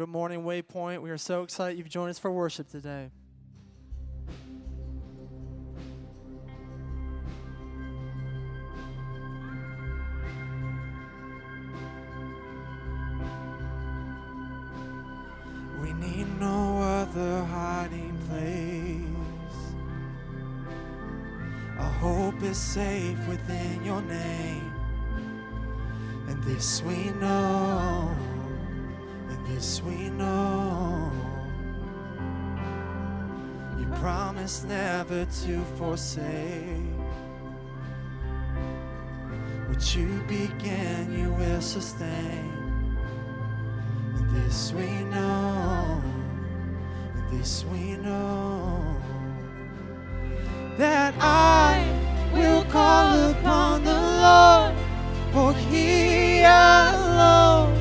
Good morning, Waypoint. We are so excited you've joined us for worship today. Promised never to forsake. What you began, you will sustain. And this we know, and this we know. That I will call upon the Lord, for he alone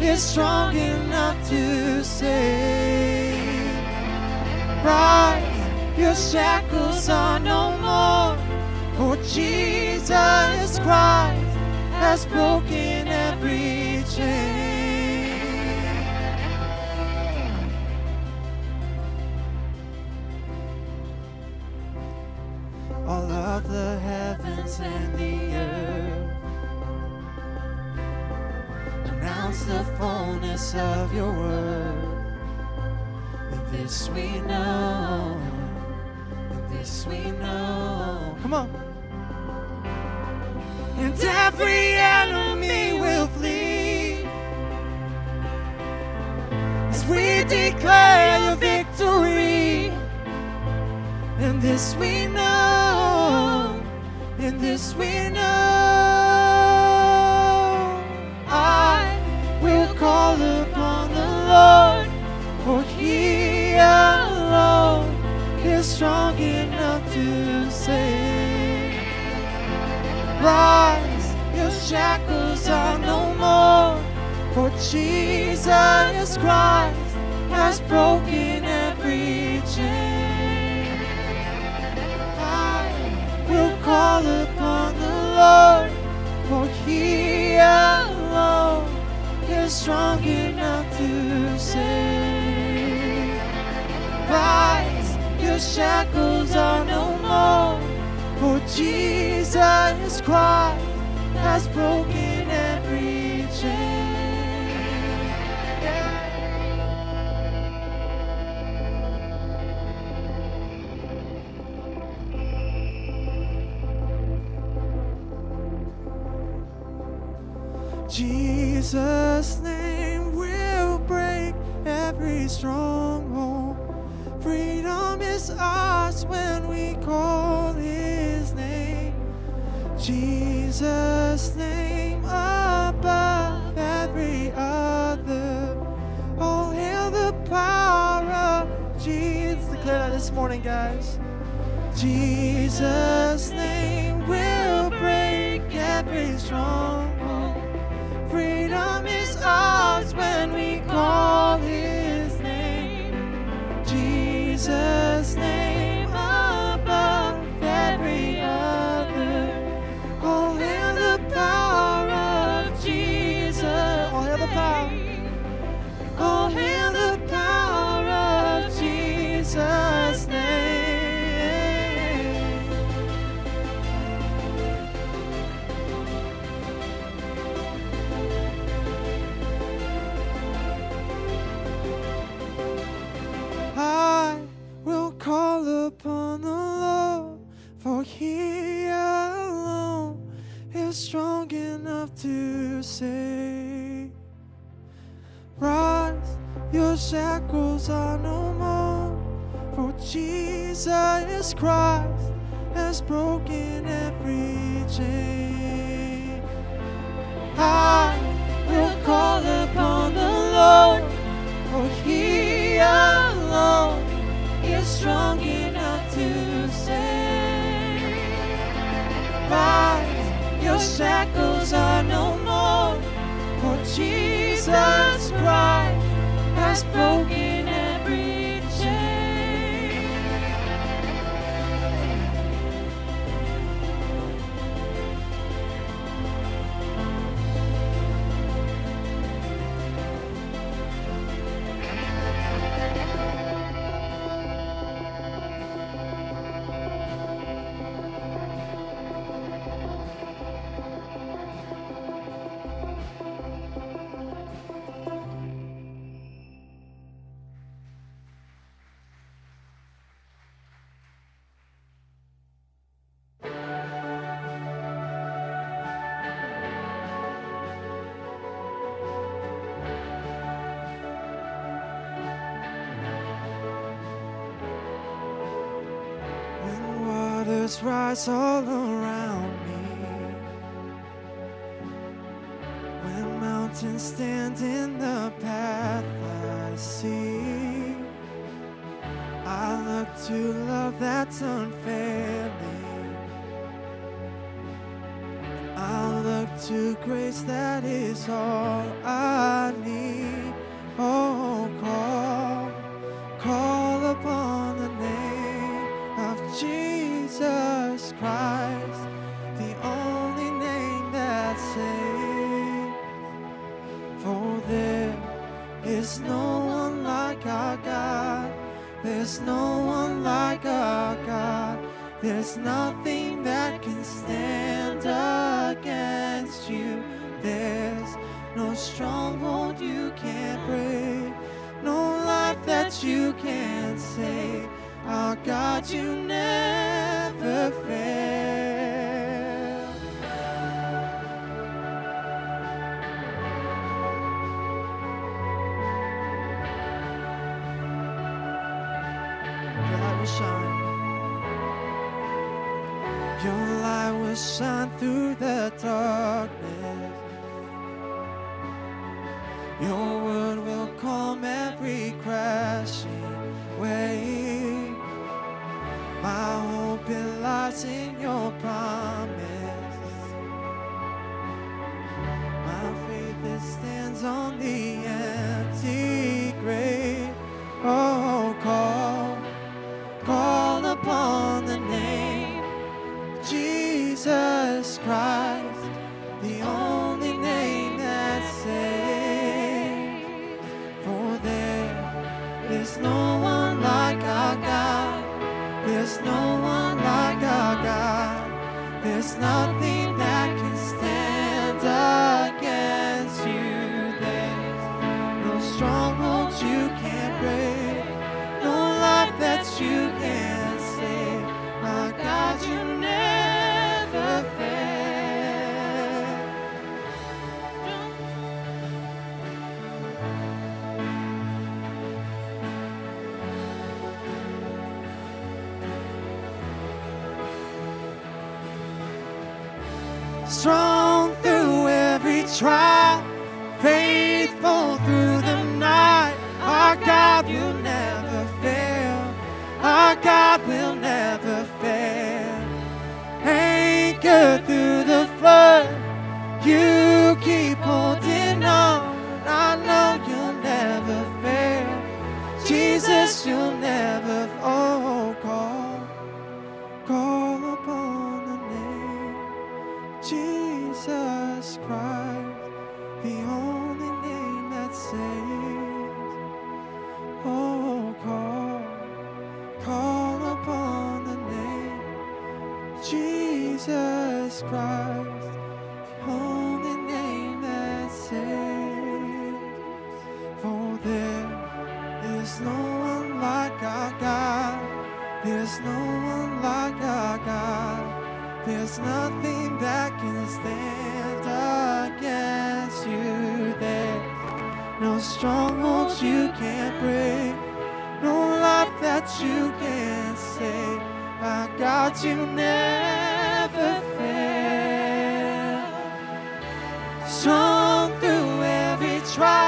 is strong enough to save. Rise, your shackles are no more, for Jesus Christ has broken every chain. all of the heavens and the earth. Announce the fullness of your word. And this we know, we know. Come on. And every enemy will flee as we declare your victory. And this we know, and this we know. Rise, your shackles are no more, for Jesus Christ has broken every chain. I will call upon the Lord, for he alone is strong enough to save. Rise, your shackles are no more, for Jesus Christ has broken Jesus' name above every other. Oh, hail the power of Jesus. Declare that this morning, guys. Jesus' shackles are no more, for Jesus Christ has broken every chain. I will call upon the Lord, for he alone is strong enough to save. Rise, your shackles are no more, for Jesus Christ has broken I look to love that's unfailing. I look to grace that is all I need. Oh, call, call upon the name of Jesus Christ, the only name that saves. For there is no There's no one like our God. There's nothing that can stand against you. There's no stronghold you can't break, no life that you can't save. Our God, you never fail. Shine through the darkness. Your word will calm every crashing wave. My hope it lies in your promise. My faith it stands on the empty grave. Oh, Jesus Christ, the only name that saves. For there is no one like our God. There's no one like our God. There's nothing that can stand against you. There's no strongholds you can't break, no life that you can't Nothing that can stand against you. There's no strongholds you can't break, no life that you can't save. My God, you never fail. Strong through every trial,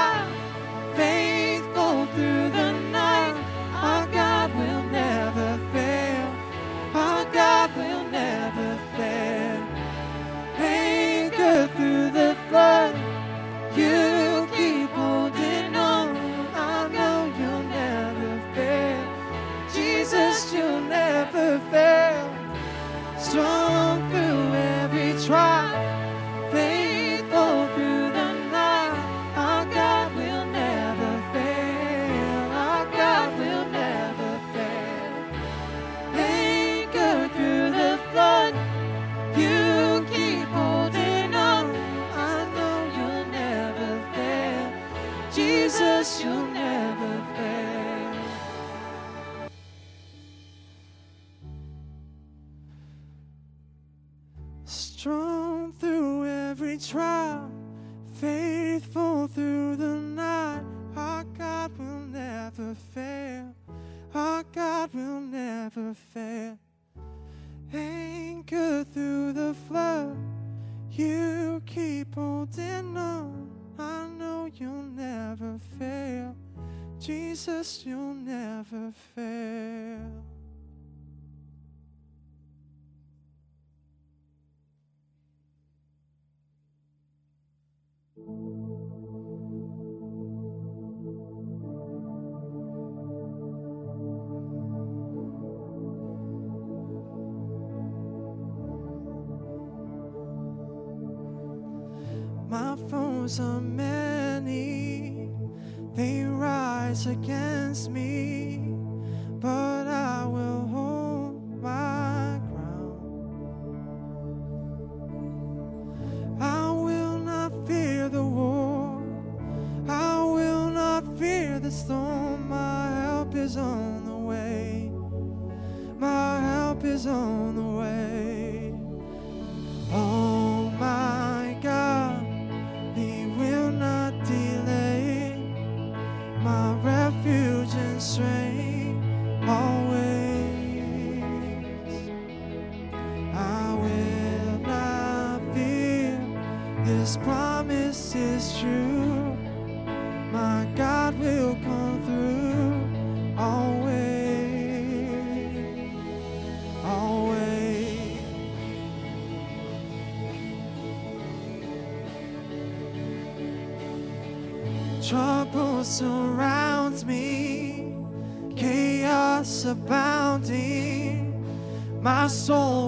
abounding. My soul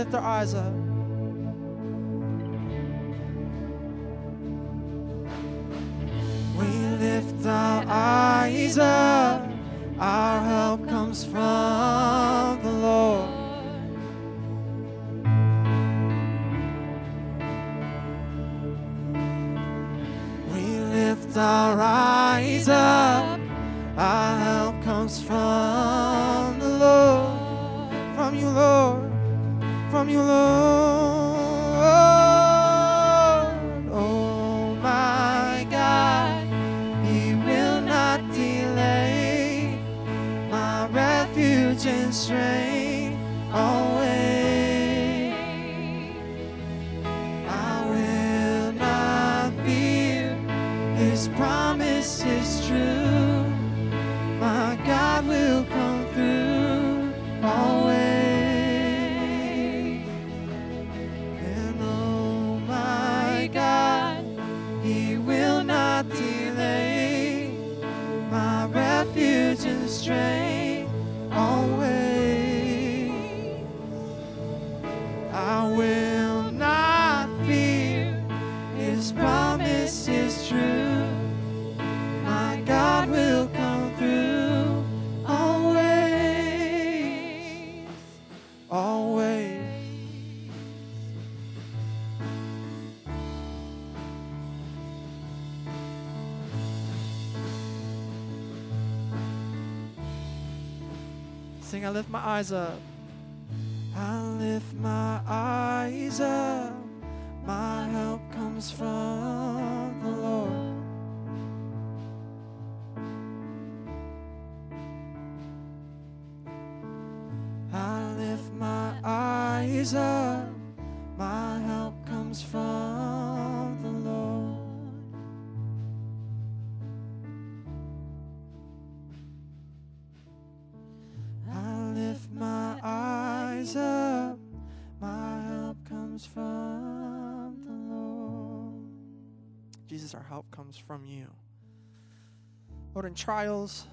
lift our eyes up. I lift my eyes up. I lift my eyes up. My help comes from comes from you. Lord, in trials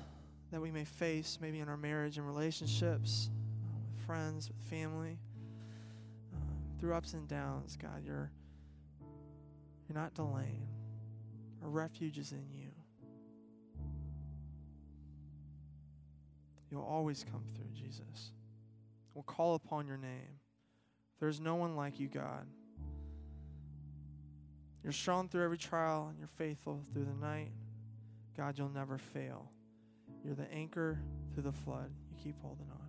that we may face, maybe in our marriage and relationships, uh, with friends, with family, um, through ups and downs, God, you're you're not delaying. Our refuge is in you. You'll always come through, Jesus. We'll call upon your name. There's no one like you, God. You're strong through every trial and you're faithful through the night. God, you'll never fail. You're the anchor through the flood. You keep holding on.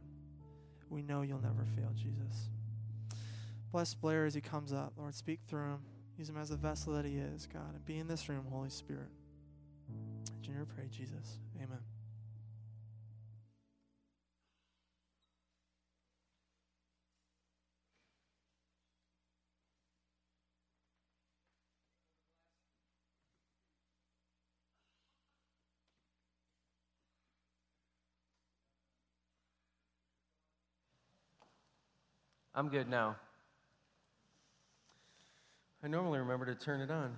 We know you'll never fail, Jesus. Bless Blair as he comes up. Lord, speak through him. Use him as the vessel that he is, God. And be in this room, Holy Spirit. In your pray, Jesus. Amen. I'm good now. I normally remember to turn it on,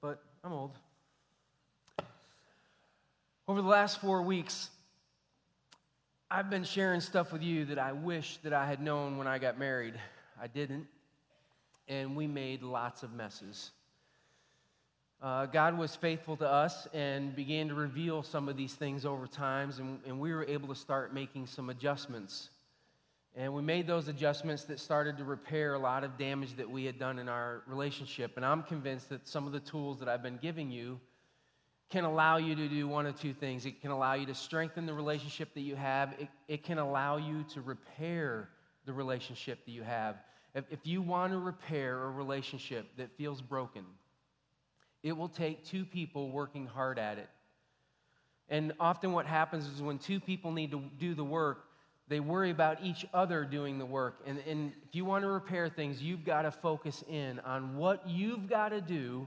but I'm old. Over the last four weeks, I've been sharing stuff with you that I wish that I had known when I got married. I didn't, and we made lots of messes. Uh, God was faithful to us and began to reveal some of these things over times, and, and we were able to start making some adjustments and we made those adjustments that started to repair a lot of damage that we had done in our relationship. And I'm convinced that some of the tools that I've been giving you can allow you to do one of two things. It can allow you to strengthen the relationship that you have, it, it can allow you to repair the relationship that you have. If, if you want to repair a relationship that feels broken, it will take two people working hard at it. And often, what happens is when two people need to do the work, they worry about each other doing the work. And, and if you want to repair things, you've got to focus in on what you've got to do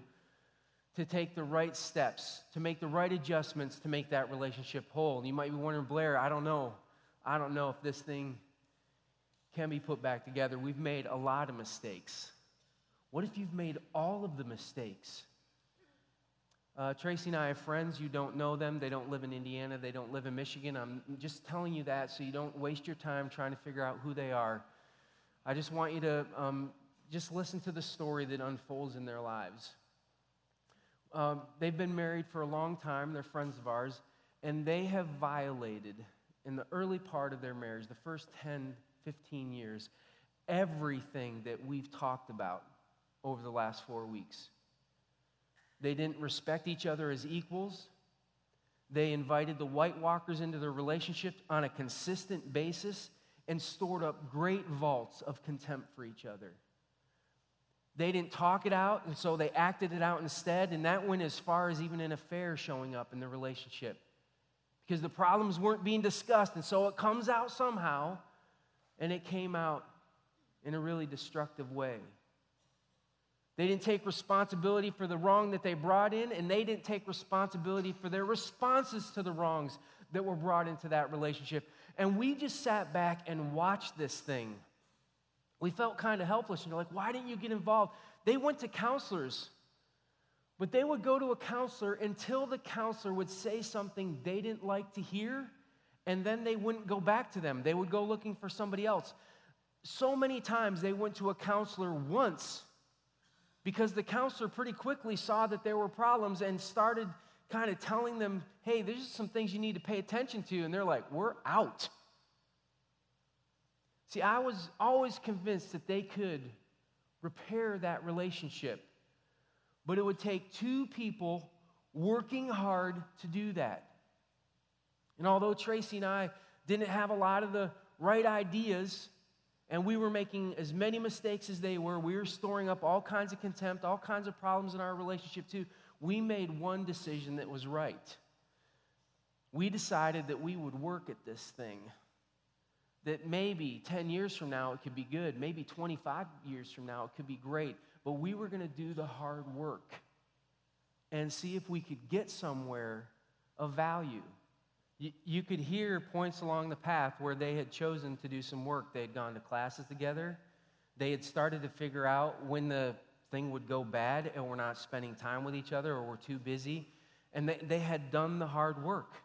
to take the right steps, to make the right adjustments to make that relationship whole. And you might be wondering, Blair, I don't know. I don't know if this thing can be put back together. We've made a lot of mistakes. What if you've made all of the mistakes? Uh, Tracy and I have friends. You don't know them. They don't live in Indiana. They don't live in Michigan. I'm just telling you that so you don't waste your time trying to figure out who they are. I just want you to um, just listen to the story that unfolds in their lives. Um, they've been married for a long time. They're friends of ours. And they have violated, in the early part of their marriage, the first 10, 15 years, everything that we've talked about over the last four weeks. They didn't respect each other as equals. They invited the White Walkers into their relationship on a consistent basis and stored up great vaults of contempt for each other. They didn't talk it out, and so they acted it out instead, and that went as far as even an affair showing up in the relationship. Because the problems weren't being discussed, and so it comes out somehow, and it came out in a really destructive way. They didn't take responsibility for the wrong that they brought in, and they didn't take responsibility for their responses to the wrongs that were brought into that relationship. And we just sat back and watched this thing. We felt kind of helpless. And you're like, why didn't you get involved? They went to counselors, but they would go to a counselor until the counselor would say something they didn't like to hear, and then they wouldn't go back to them. They would go looking for somebody else. So many times they went to a counselor once because the counselor pretty quickly saw that there were problems and started kind of telling them, hey, there's some things you need to pay attention to. And they're like, we're out. See, I was always convinced that they could repair that relationship, but it would take two people working hard to do that. And although Tracy and I didn't have a lot of the right ideas, and we were making as many mistakes as they were. We were storing up all kinds of contempt, all kinds of problems in our relationship, too. We made one decision that was right. We decided that we would work at this thing that maybe 10 years from now it could be good, maybe 25 years from now it could be great, but we were going to do the hard work and see if we could get somewhere of value. You, you could hear points along the path where they had chosen to do some work. They had gone to classes together. They had started to figure out when the thing would go bad and we're not spending time with each other or we're too busy. And they, they had done the hard work.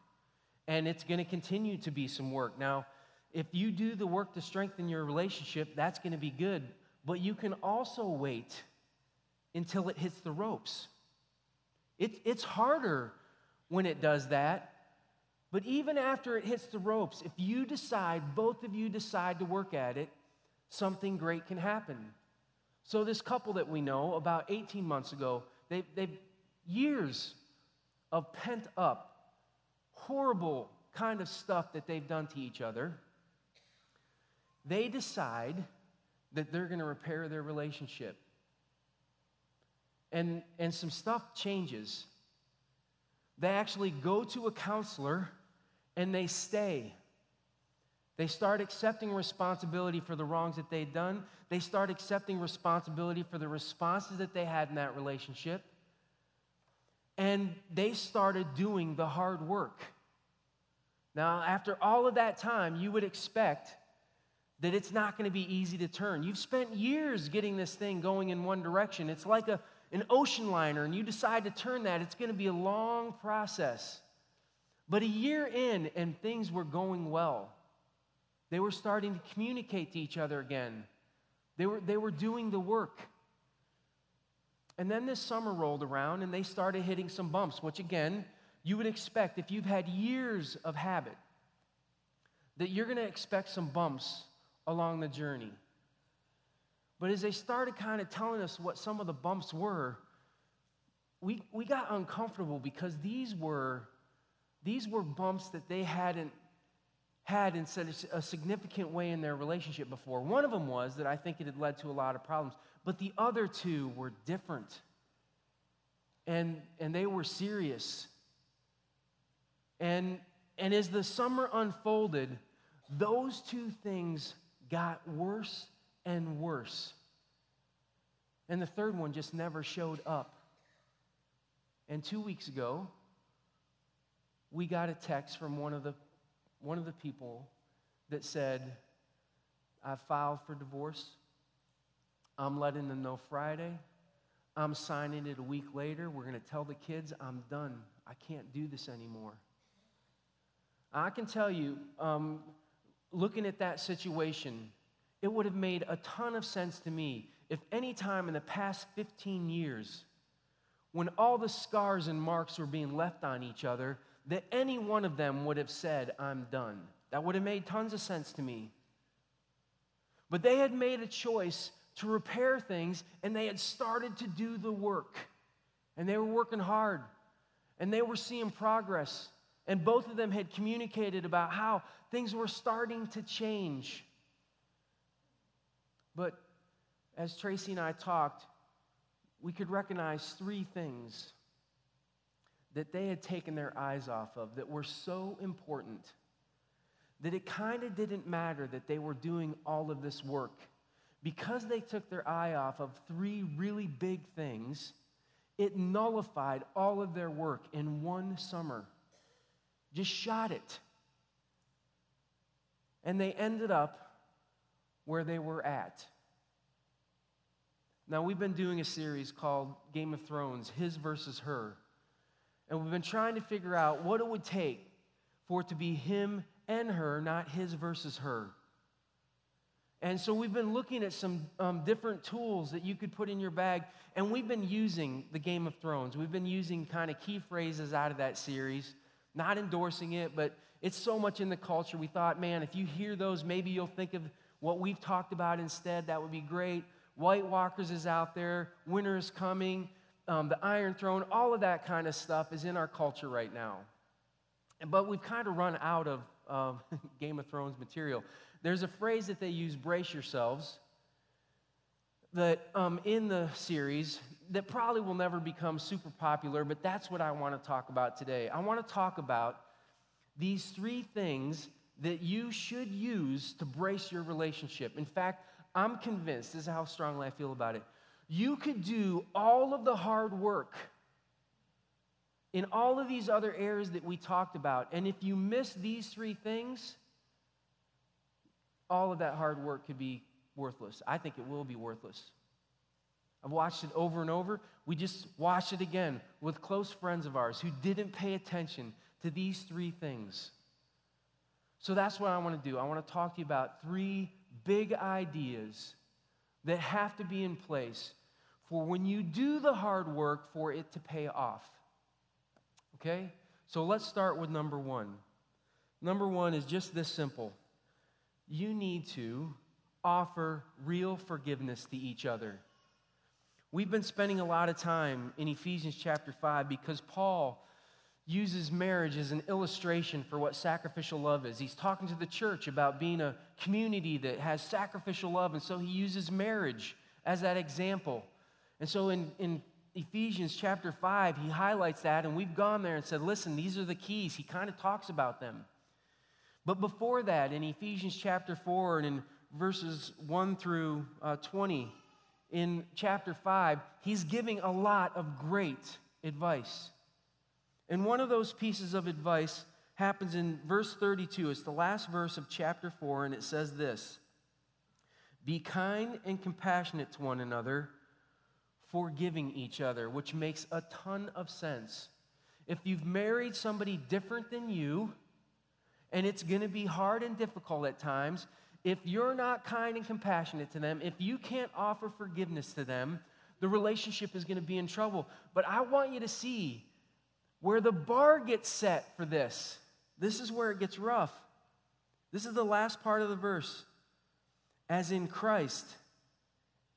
And it's going to continue to be some work. Now, if you do the work to strengthen your relationship, that's going to be good. But you can also wait until it hits the ropes. It, it's harder when it does that. But even after it hits the ropes, if you decide, both of you decide to work at it, something great can happen. So, this couple that we know, about 18 months ago, they, they've years of pent up, horrible kind of stuff that they've done to each other they decide that they're going to repair their relationship. And, and some stuff changes. They actually go to a counselor and they stay. They start accepting responsibility for the wrongs that they'd done. They start accepting responsibility for the responses that they had in that relationship. And they started doing the hard work. Now, after all of that time, you would expect that it's not going to be easy to turn. You've spent years getting this thing going in one direction. It's like a, an ocean liner, and you decide to turn that. It's going to be a long process. But a year in, and things were going well. They were starting to communicate to each other again. They were, they were doing the work. And then this summer rolled around, and they started hitting some bumps, which again, you would expect if you've had years of habit, that you're going to expect some bumps along the journey. But as they started kind of telling us what some of the bumps were, we, we got uncomfortable because these were, these were bumps that they hadn't had in such a significant way in their relationship before. One of them was that I think it had led to a lot of problems, but the other two were different. And, and they were serious. And, and as the summer unfolded, those two things got worse and worse. And the third one just never showed up. And two weeks ago, we got a text from one of the, one of the people that said, I filed for divorce. I'm letting them know Friday. I'm signing it a week later. We're going to tell the kids I'm done. I can't do this anymore. I can tell you, um, looking at that situation, it would have made a ton of sense to me if any time in the past 15 years, when all the scars and marks were being left on each other, that any one of them would have said, I'm done. That would have made tons of sense to me. But they had made a choice to repair things and they had started to do the work. And they were working hard and they were seeing progress. And both of them had communicated about how things were starting to change. But as Tracy and I talked, we could recognize three things that they had taken their eyes off of that were so important that it kind of didn't matter that they were doing all of this work. Because they took their eye off of three really big things, it nullified all of their work in one summer just shot it. And they ended up where they were at. Now, we've been doing a series called Game of Thrones His versus Her. And we've been trying to figure out what it would take for it to be him and her, not his versus her. And so we've been looking at some um, different tools that you could put in your bag, and we've been using the Game of Thrones. We've been using kind of key phrases out of that series not endorsing it, but it's so much in the culture. We thought, man, if you hear those, maybe you'll think of what we've talked about instead. That would be great. White Walkers is out there, winter is coming, um, the Iron Throne, all of that kind of stuff is in our culture right now. But we've kind of run out of um, Game of Thrones material. There's a phrase that they use, brace yourselves, that um, in the series that probably will never become super popular, but that's what I want to talk about today. I want to talk about these three things that you should use to brace your relationship. In fact, I'm convinced, this is how strongly I feel about it. You could do all of the hard work in all of these other areas that we talked about. And if you miss these three things, all of that hard work could be worthless. I think it will be worthless. I've watched it over and over. We just watched it again with close friends of ours who didn't pay attention to these three things. So that's what I want to do. I want to talk to you about three big ideas that have to be in place for when you do the hard work for it to pay off. Okay? So let's start with number one. Number one is just this simple you need to offer real forgiveness to each other. We've been spending a lot of time in Ephesians chapter 5 because Paul uses marriage as an illustration for what sacrificial love is. He's talking to the church about being a community that has sacrificial love, and so he uses marriage as that example. And so in, in Ephesians chapter 5, he highlights that, and we've gone there and said, listen, these are the keys. He kind of talks about them. But before that, in Ephesians chapter 4 and in verses 1 through uh, 20, in chapter 5, he's giving a lot of great advice. And one of those pieces of advice happens in verse 32. It's the last verse of chapter 4, and it says this Be kind and compassionate to one another, forgiving each other, which makes a ton of sense. If you've married somebody different than you, and it's going to be hard and difficult at times, if you're not kind and compassionate to them, if you can't offer forgiveness to them, the relationship is going to be in trouble. But I want you to see where the bar gets set for this. This is where it gets rough. This is the last part of the verse. As in Christ,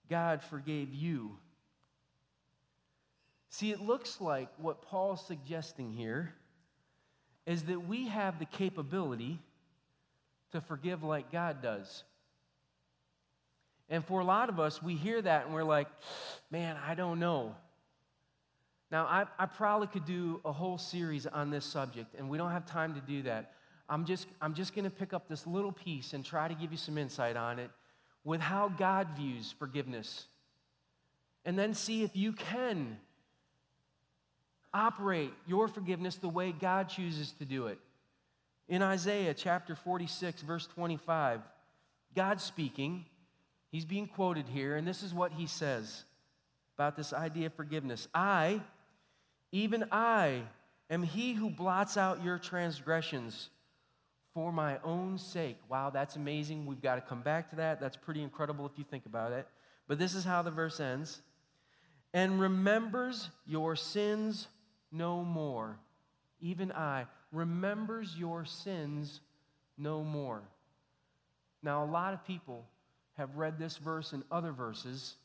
God forgave you. See, it looks like what Paul's suggesting here is that we have the capability to forgive like God does. And for a lot of us, we hear that and we're like, man, I don't know. Now, I, I probably could do a whole series on this subject, and we don't have time to do that. I'm just, I'm just going to pick up this little piece and try to give you some insight on it with how God views forgiveness. And then see if you can operate your forgiveness the way God chooses to do it. In Isaiah chapter 46, verse 25, God speaking, he's being quoted here, and this is what he says about this idea of forgiveness I, even I am he who blots out your transgressions for my own sake. Wow, that's amazing. We've got to come back to that. That's pretty incredible if you think about it. But this is how the verse ends and remembers your sins no more. Even I remembers your sins no more. Now, a lot of people have read this verse and other verses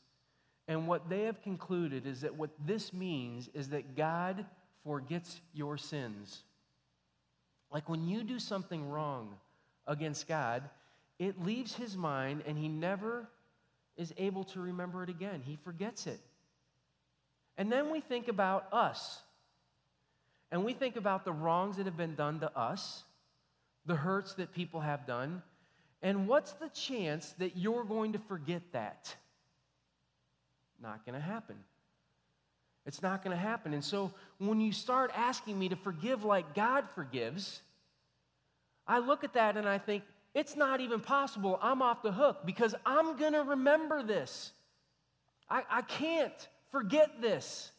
and what they have concluded is that what this means is that God forgets your sins. Like when you do something wrong against God, it leaves his mind and he never is able to remember it again. He forgets it. And then we think about us. And we think about the wrongs that have been done to us, the hurts that people have done. And what's the chance that you're going to forget that? Not going to happen. It's not going to happen. And so when you start asking me to forgive like God forgives, I look at that and I think, it's not even possible. I'm off the hook because I'm going to remember this. I, I can't forget this.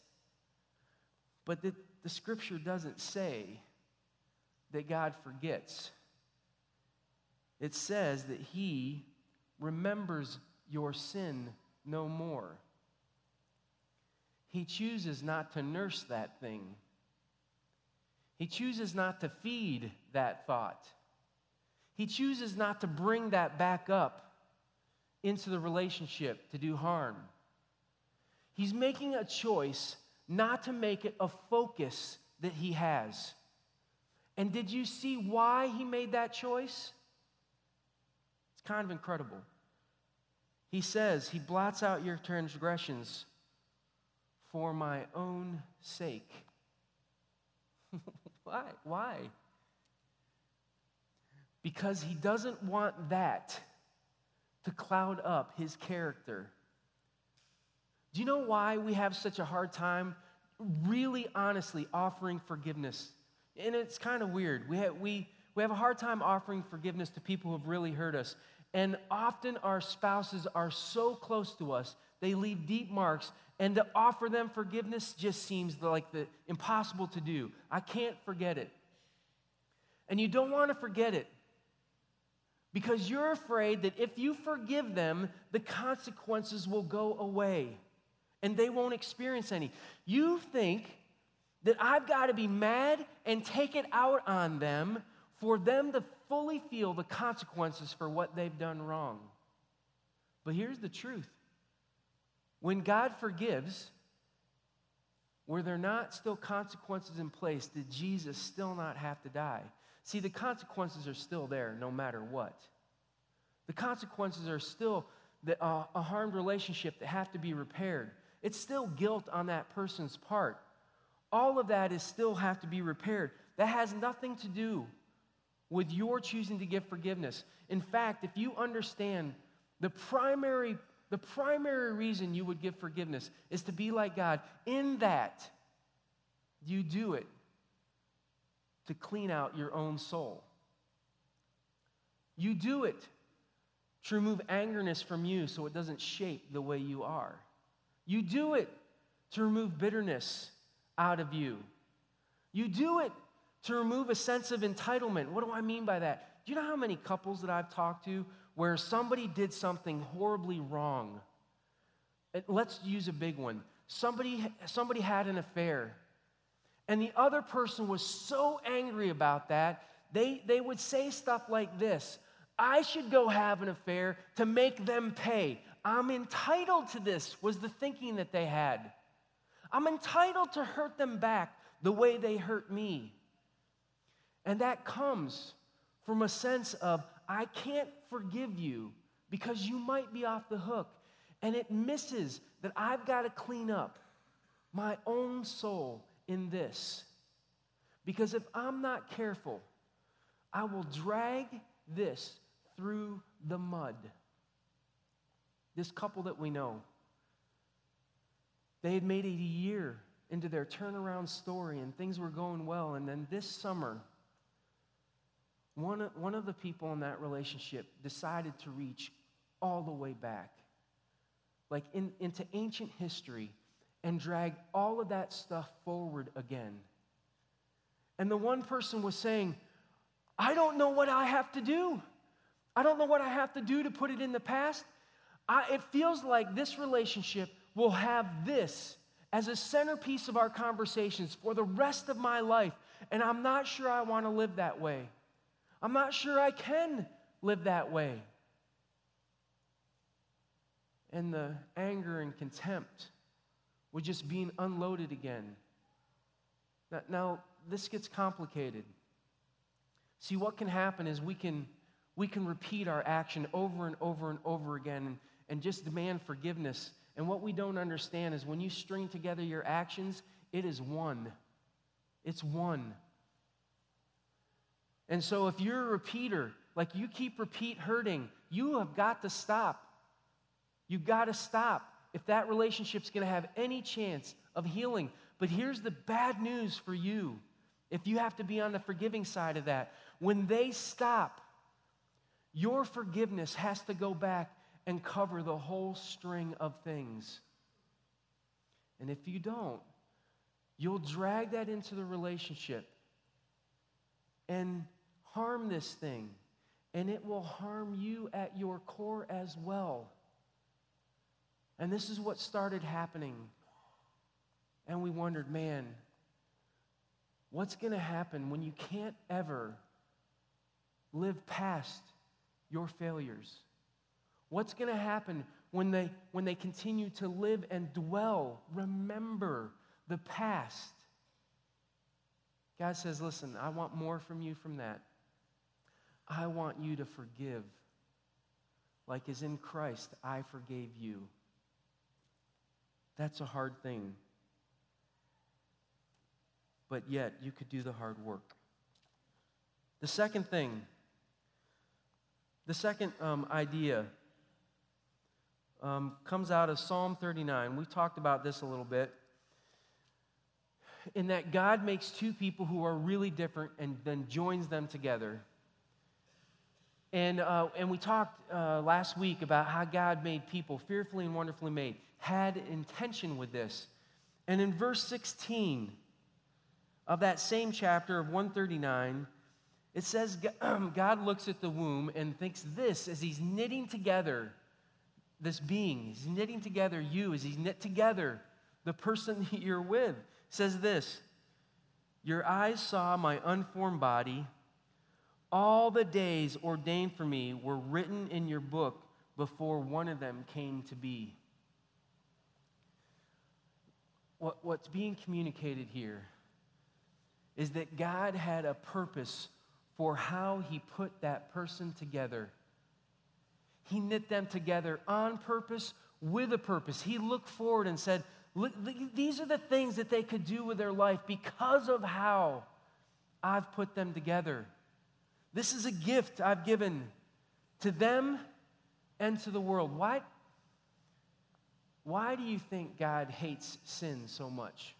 But the, the scripture doesn't say that God forgets, it says that He remembers your sin no more. He chooses not to nurse that thing. He chooses not to feed that thought. He chooses not to bring that back up into the relationship to do harm. He's making a choice not to make it a focus that he has. And did you see why he made that choice? It's kind of incredible. He says, He blots out your transgressions for my own sake. Why? Why? because he doesn't want that to cloud up his character. Do you know why we have such a hard time really honestly offering forgiveness? And it's kind of weird. We have, we, we have a hard time offering forgiveness to people who have really hurt us. And often our spouses are so close to us, they leave deep marks. And to offer them forgiveness just seems like the impossible to do. I can't forget it. And you don't want to forget it because you're afraid that if you forgive them, the consequences will go away and they won't experience any. You think that I've got to be mad and take it out on them for them to fully feel the consequences for what they've done wrong. But here's the truth when God forgives, were there not still consequences in place, did Jesus still not have to die? See, the consequences are still there no matter what. The consequences are still the, uh, a harmed relationship that have to be repaired. It's still guilt on that person's part. All of that is still have to be repaired. That has nothing to do with your choosing to give forgiveness. In fact, if you understand the primary the primary reason you would give forgiveness is to be like God, in that you do it to clean out your own soul. You do it to remove angerness from you so it doesn't shape the way you are. You do it to remove bitterness out of you. You do it to remove a sense of entitlement. What do I mean by that? Do you know how many couples that I've talked to where somebody did something horribly wrong? Let's use a big one. Somebody, somebody had an affair, and the other person was so angry about that, they, they would say stuff like this I should go have an affair to make them pay. I'm entitled to this, was the thinking that they had. I'm entitled to hurt them back the way they hurt me. And that comes from a sense of, I can't forgive you because you might be off the hook. And it misses that I've got to clean up my own soul in this. Because if I'm not careful, I will drag this through the mud. This couple that we know, they had made it a year into their turnaround story and things were going well. And then this summer, one of, one of the people in that relationship decided to reach all the way back, like in, into ancient history, and drag all of that stuff forward again. And the one person was saying, I don't know what I have to do. I don't know what I have to do to put it in the past. I, it feels like this relationship will have this as a centerpiece of our conversations for the rest of my life. And I'm not sure I want to live that way. I'm not sure I can live that way. And the anger and contempt were just being unloaded again. Now, now this gets complicated. See, what can happen is we can we can repeat our action over and over and over again and, and just demand forgiveness. And what we don't understand is when you string together your actions, it is one. It's one. And so if you're a repeater, like you keep repeat hurting, you have got to stop. You've got to stop if that relationship's going to have any chance of healing. But here's the bad news for you if you have to be on the forgiving side of that. When they stop, your forgiveness has to go back and cover the whole string of things. And if you don't, you'll drag that into the relationship and harm this thing. And it will harm you at your core as well. And this is what started happening. And we wondered, man, what's going to happen when you can't ever live past your failures? What's going to happen when they, when they continue to live and dwell, remember the past? God says, listen, I want more from you from that. I want you to forgive, like as in Christ I forgave you. That's a hard thing. But yet, you could do the hard work. The second thing The second um, idea um, comes out of Psalm 39. We talked about this a little bit. In that God makes two people who are really different and then joins them together. And, uh, and we talked uh, last week about how God made people fearfully and wonderfully made, had intention with this. And in verse 16 of that same chapter of 139, it says God looks at the womb and thinks this as he's knitting together this being. He's knitting together you as he's knit together the person that you're with. says this Your eyes saw my unformed body. All the days ordained for me were written in your book before one of them came to be. What, what's being communicated here is that God had a purpose for how he put that person together. He knit them together on purpose, with a purpose. He looked forward and said, Look, these are the things that they could do with their life because of how I've put them together. This is a gift I've given to them and to the world. Why, why do you think God hates sin so much?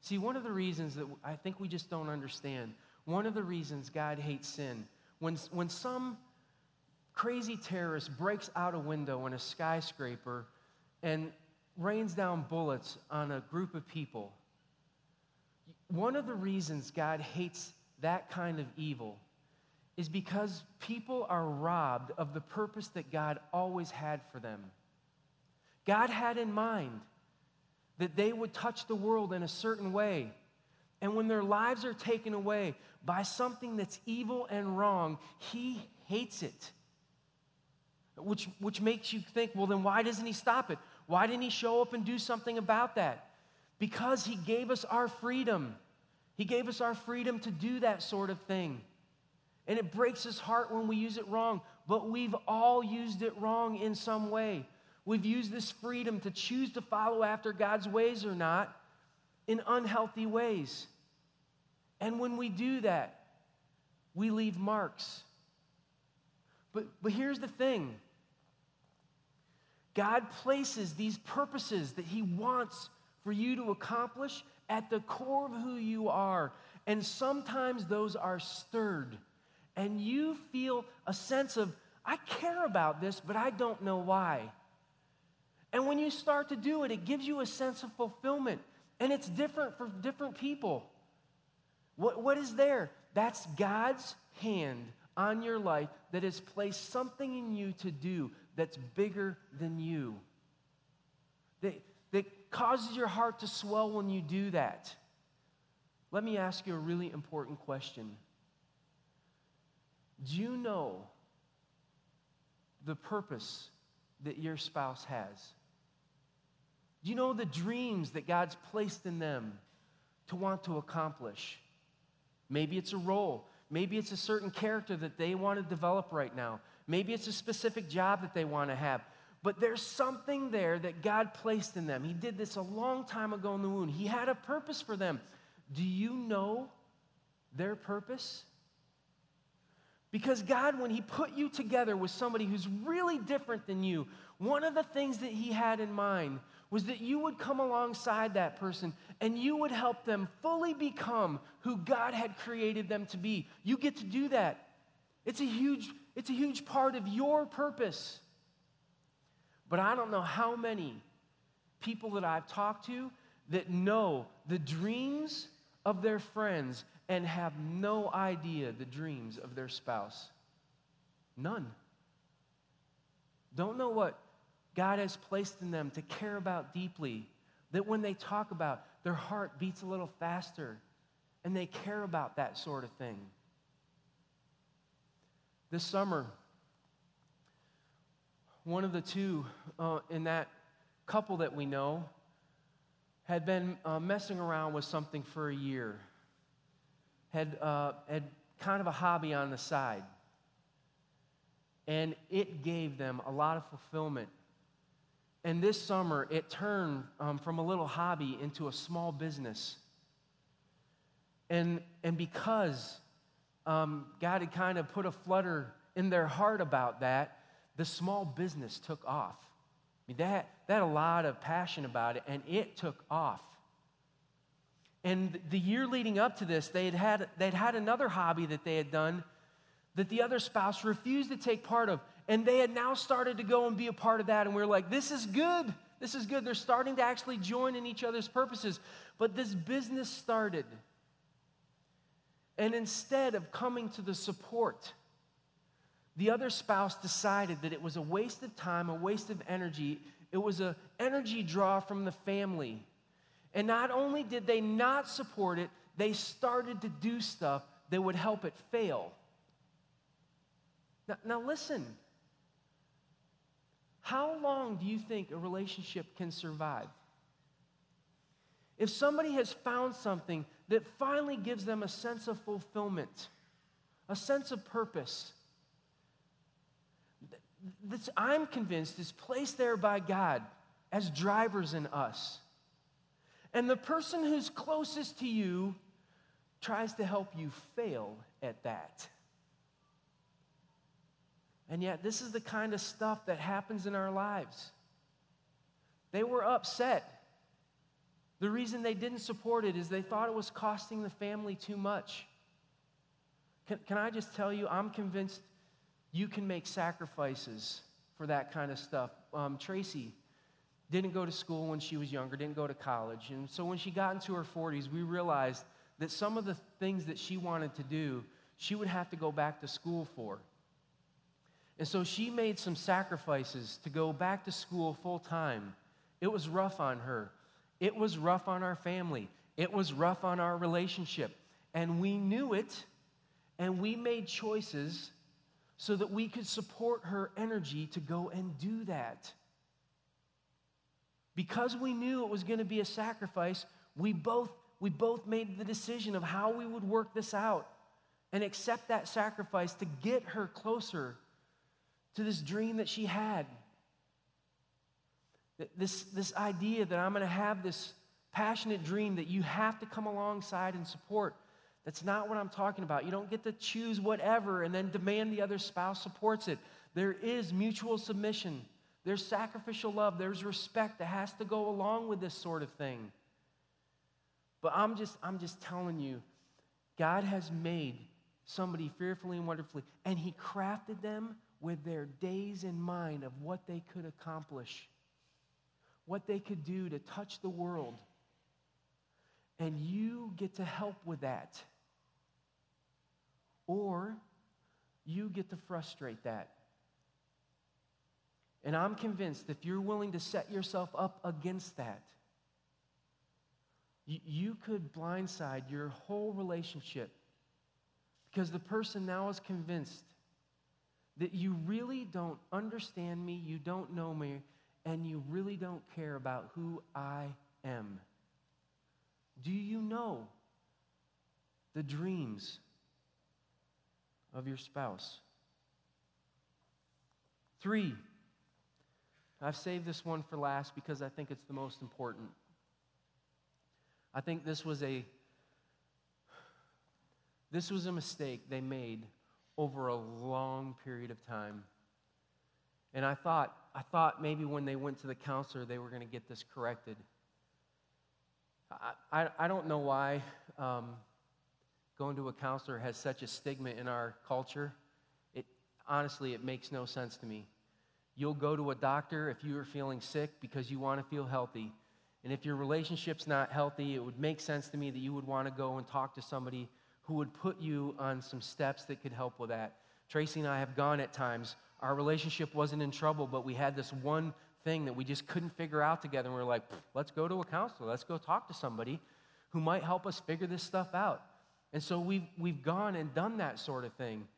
See, one of the reasons that I think we just don't understand, one of the reasons God hates sin, when, when some crazy terrorist breaks out a window in a skyscraper and rains down bullets on a group of people, one of the reasons God hates that kind of evil is because people are robbed of the purpose that God always had for them. God had in mind that they would touch the world in a certain way. And when their lives are taken away by something that's evil and wrong, He hates it. Which, which makes you think, well, then why doesn't He stop it? Why didn't He show up and do something about that? Because He gave us our freedom. He gave us our freedom to do that sort of thing. And it breaks His heart when we use it wrong, but we've all used it wrong in some way. We've used this freedom to choose to follow after God's ways or not in unhealthy ways. And when we do that, we leave marks. But, but here's the thing God places these purposes that He wants for you to accomplish at the core of who you are. And sometimes those are stirred. And you feel a sense of, I care about this, but I don't know why. And when you start to do it, it gives you a sense of fulfillment. And it's different for different people. What, what is there? That's God's hand on your life that has placed something in you to do that's bigger than you. That, causes your heart to swell when you do that. Let me ask you a really important question. Do you know the purpose that your spouse has? Do you know the dreams that God's placed in them to want to accomplish? Maybe it's a role. Maybe it's a certain character that they want to develop right now. Maybe it's a specific job that they want to have. But there's something there that God placed in them. He did this a long time ago in the womb. He had a purpose for them. Do you know their purpose? Because God, when He put you together with somebody who's really different than you, one of the things that He had in mind was that you would come alongside that person and you would help them fully become who God had created them to be. You get to do that. It's a huge, it's a huge part of your purpose. But I don't know how many people that I've talked to that know the dreams of their friends and have no idea the dreams of their spouse. None. Don't know what God has placed in them to care about deeply, that when they talk about, their heart beats a little faster and they care about that sort of thing. This summer, one of the two uh, in that couple that we know had been uh, messing around with something for a year, had, uh, had kind of a hobby on the side. And it gave them a lot of fulfillment and this summer, it turned um, from a little hobby into a small business. And, and because um, God had kind of put a flutter in their heart about that, the small business took off. I mean, they had a lot of passion about it, and it took off. And the year leading up to this, they had had, they'd had another hobby that they had done that the other spouse refused to take part of. And they had now started to go and be a part of that. And we are like, this is good. This is good. They're starting to actually join in each other's purposes. But this business started. And instead of coming to the support, the other spouse decided that it was a waste of time, a waste of energy. It was an energy draw from the family. And not only did they not support it, they started to do stuff that would help it fail. Now, now listen. How long do you think a relationship can survive? If somebody has found something that finally gives them a sense of fulfillment, a sense of purpose, this, I'm convinced is placed there by God as drivers in us. And the person who's closest to you tries to help you fail at that. And yet, this is the kind of stuff that happens in our lives. They were upset. The reason they didn't support it is they thought it was costing the family too much. Can, can I just tell you, I'm convinced you can make sacrifices for that kind of stuff. Um, Tracy didn't go to school when she was younger, didn't go to college. And so when she got into her 40s, we realized that some of the things that she wanted to do, she would have to go back to school for. And so she made some sacrifices to go back to school full time. It was rough on her. It was rough on our family. It was rough on our relationship. And we knew it, and we made choices so that we could support her energy to go and do that. Because we knew it was going to be a sacrifice, we both, we both made the decision of how we would work this out and accept that sacrifice to get her closer to this dream that she had. This, this idea that I'm going to have this passionate dream that you have to come alongside and support. That's not what I'm talking about. You don't get to choose whatever and then demand the other spouse supports it. There is mutual submission, there's sacrificial love, there's respect that has to go along with this sort of thing. But I'm just, I'm just telling you, God has made somebody fearfully and wonderfully, and He crafted them with their days in mind of what they could accomplish, what they could do to touch the world. And you get to help with that. Or you get to frustrate that. And I'm convinced if you're willing to set yourself up against that, you, you could blindside your whole relationship because the person now is convinced that you really don't understand me, you don't know me, and you really don't care about who I am. Do you know the dreams of your spouse? Three, I've saved this one for last because I think it's the most important. I think this was a this was a mistake they made over a long period of time. And I thought, I thought maybe when they went to the counselor, they were going to get this corrected. I, I, I don't know why um, going to a counselor has such a stigma in our culture. It, honestly, it makes no sense to me. You'll go to a doctor if you are feeling sick because you want to feel healthy. And if your relationship's not healthy, it would make sense to me that you would want to go and talk to somebody who would put you on some steps that could help with that. Tracy and I have gone at times. Our relationship wasn't in trouble, but we had this one thing that we just couldn't figure out together. And we are like, let's go to a counselor. Let's go talk to somebody who might help us figure this stuff out. And so we've, we've gone and done that sort of thing.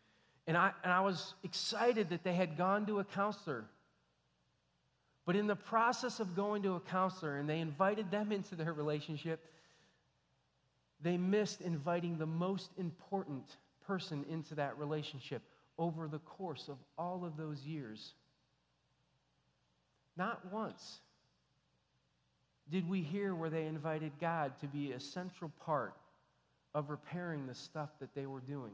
And I, and I was excited that they had gone to a counselor. But in the process of going to a counselor and they invited them into their relationship, they missed inviting the most important person into that relationship over the course of all of those years. Not once did we hear where they invited God to be a central part of repairing the stuff that they were doing.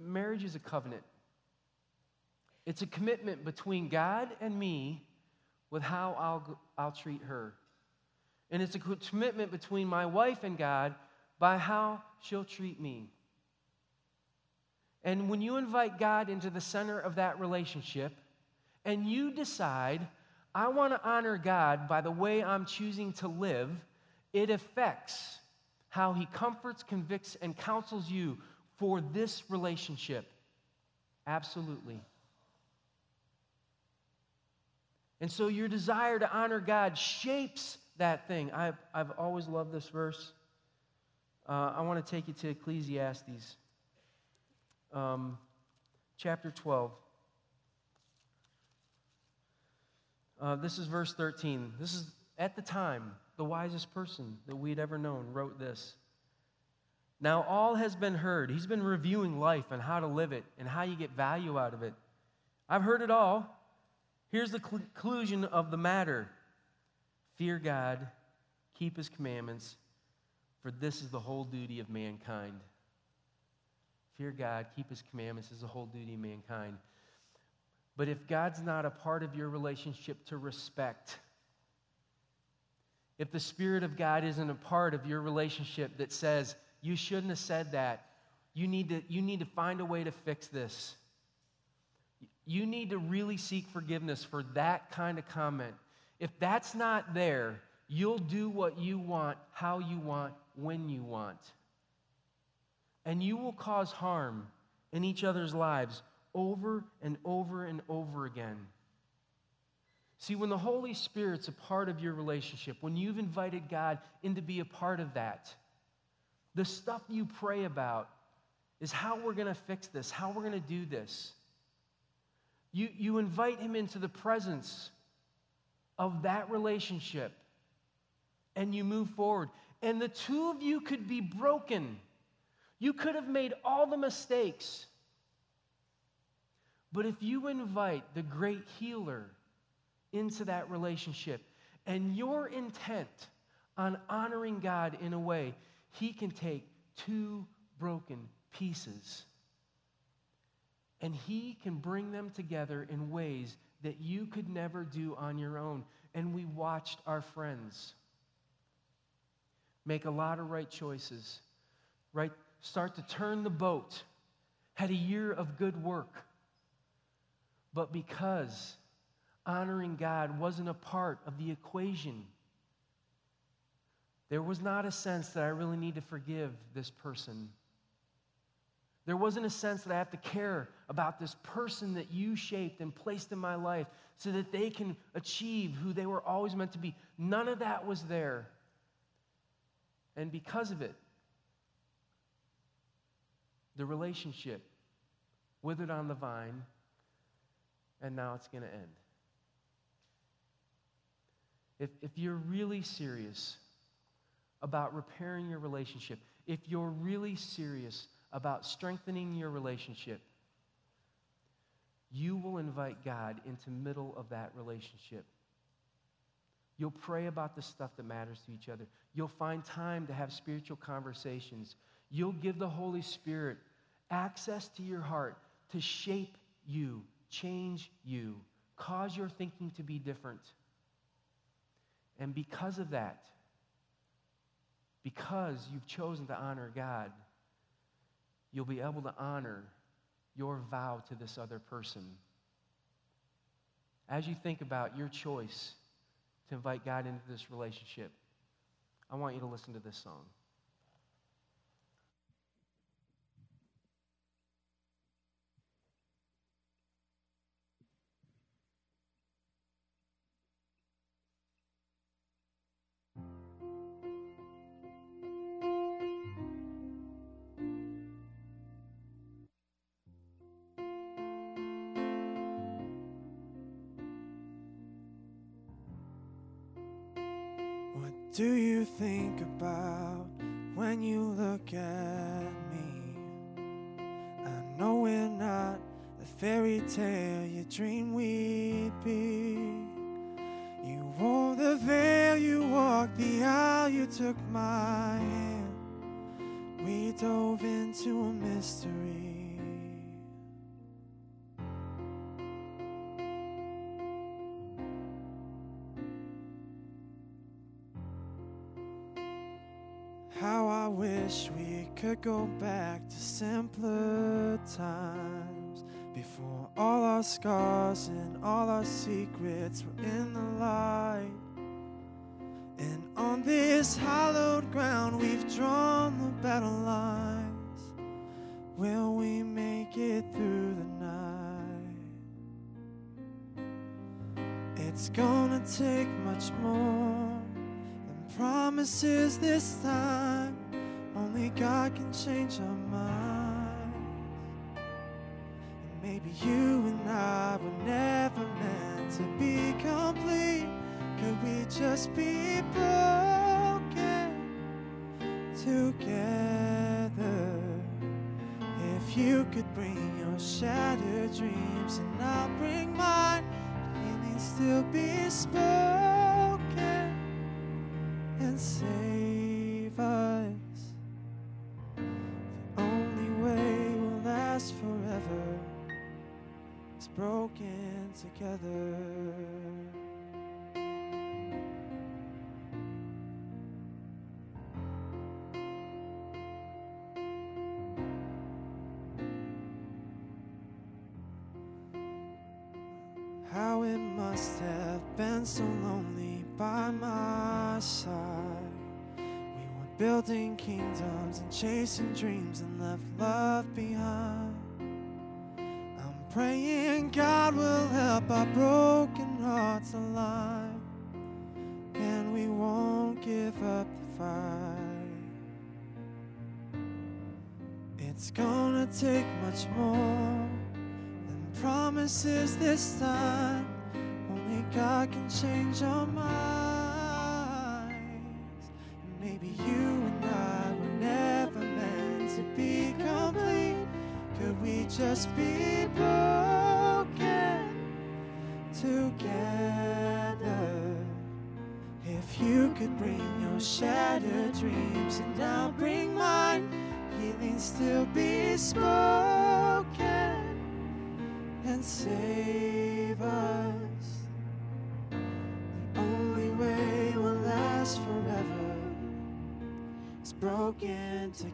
marriage is a covenant. It's a commitment between God and me with how I'll, I'll treat her. And it's a commitment between my wife and God by how she'll treat me. And when you invite God into the center of that relationship and you decide, I want to honor God by the way I'm choosing to live, it affects how He comforts, convicts, and counsels you for this relationship. Absolutely. And so your desire to honor God shapes that thing. I've, I've always loved this verse. Uh, I want to take you to Ecclesiastes um, chapter 12. Uh, this is verse 13. This is at the time, the wisest person that we'd ever known wrote this. Now, all has been heard. He's been reviewing life and how to live it and how you get value out of it. I've heard it all. Here's the conclusion of the matter fear God, keep his commandments, for this is the whole duty of mankind. Fear God, keep his commandments is the whole duty of mankind. But if God's not a part of your relationship to respect, if the Spirit of God isn't a part of your relationship that says, you shouldn't have said that, you need to, you need to find a way to fix this. You need to really seek forgiveness for that kind of comment. If that's not there, you'll do what you want, how you want, when you want. And you will cause harm in each other's lives over and over and over again. See, when the Holy Spirit's a part of your relationship, when you've invited God in to be a part of that, the stuff you pray about is how we're going to fix this, how we're going to do this. You, you invite him into the presence of that relationship and you move forward. And the two of you could be broken. You could have made all the mistakes. But if you invite the great healer into that relationship and your intent on honoring God in a way, he can take two broken pieces and He can bring them together in ways that you could never do on your own. And we watched our friends make a lot of right choices, right? Start to turn the boat, had a year of good work. But because honoring God wasn't a part of the equation, there was not a sense that I really need to forgive this person there wasn't a sense that I have to care about this person that you shaped and placed in my life so that they can achieve who they were always meant to be. None of that was there. And because of it, the relationship withered on the vine, and now it's going to end. If, if you're really serious about repairing your relationship, if you're really serious about strengthening your relationship, you will invite God into middle of that relationship. You'll pray about the stuff that matters to each other. You'll find time to have spiritual conversations. You'll give the Holy Spirit access to your heart to shape you, change you, cause your thinking to be different. And because of that, because you've chosen to honor God, you'll be able to honor your vow to this other person. As you think about your choice to invite God into this relationship, I want you to listen to this song. you took my hand, we dove into a mystery. How I wish we could go back to simpler times before all our scars and all our secrets were in the light. And on this hallowed ground, we've drawn the battle lines. Will we make it through the night? It's gonna take much more than promises this time. Only God can change our minds. And maybe you and I were never meant to be complete. Could we just be broken together? If you could bring your shattered dreams and I'll bring mine, healing still be spoken and save us. The only way we'll last forever is broken together. Been so lonely by my side. We were building kingdoms and chasing dreams and left love behind. I'm praying God will help our broken hearts align. And we won't give up the fight. It's gonna take much more than promises this time. God can change our minds. Maybe you and I were never meant to be complete. Could we just be broken together? If you could bring your shattered dreams and I'll bring mine, healing still be spoken and save broken together.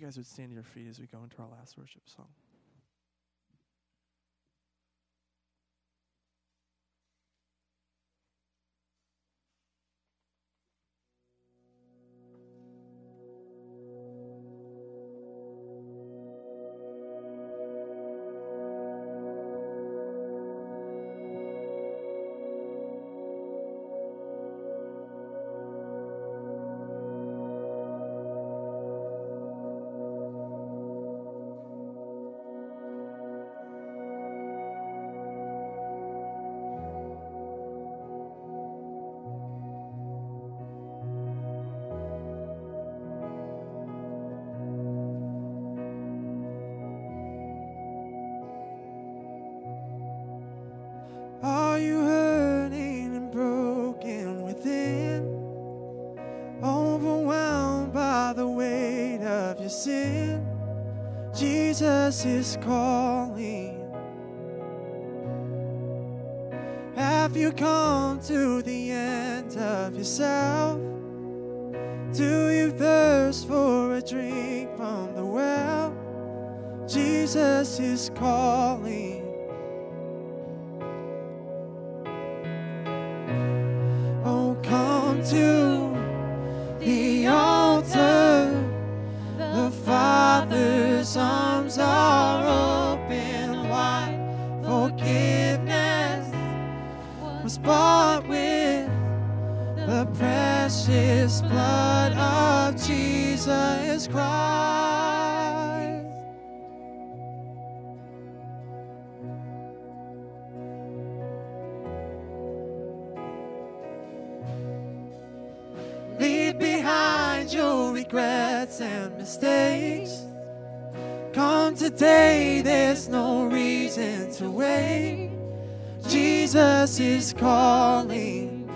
You guys would stand to your feet as we go into our last worship song. regrets and mistakes. Come today, there's no reason to wait. Jesus is calling.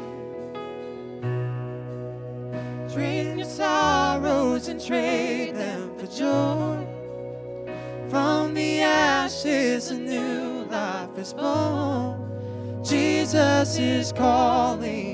Drain your sorrows and trade them for joy. From the ashes, a new life is born. Jesus is calling.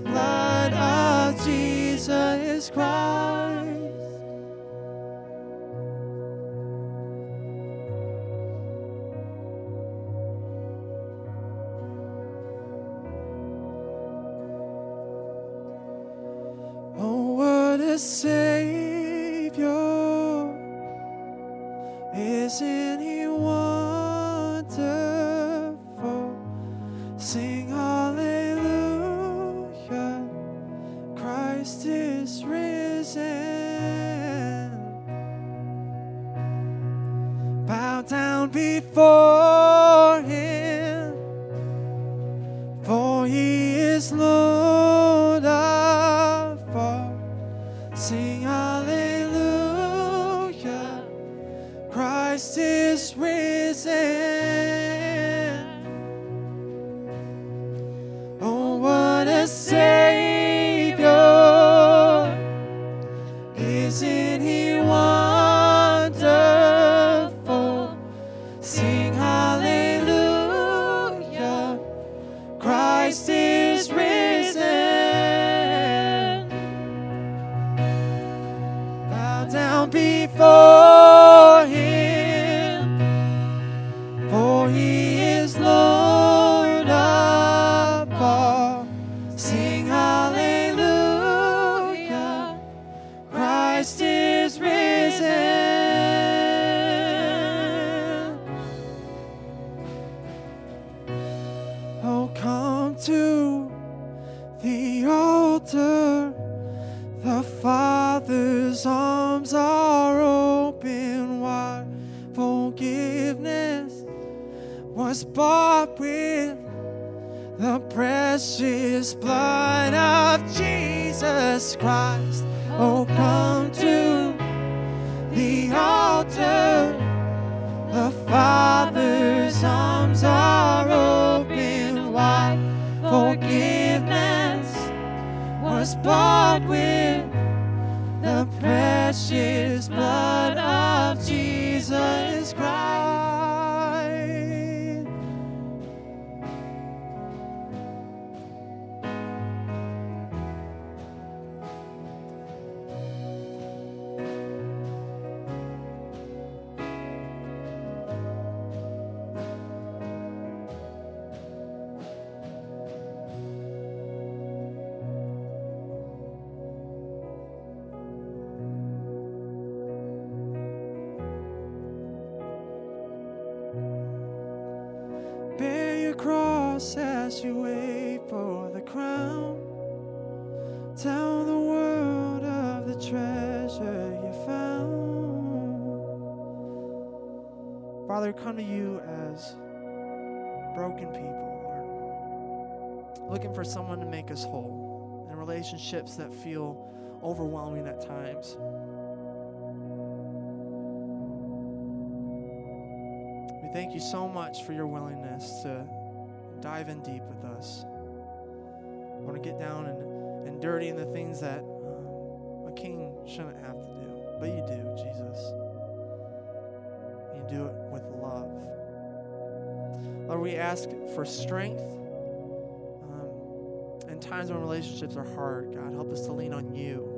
blood of Jesus Christ. He is Lord of all. See Father, come to you as broken people, Lord. Looking for someone to make us whole in relationships that feel overwhelming at times. We thank you so much for your willingness to dive in deep with us. I want to get down and, and dirty in the things that um, a king shouldn't have to do, but you do. for strength. Um, in times when relationships are hard, God, help us to lean on you.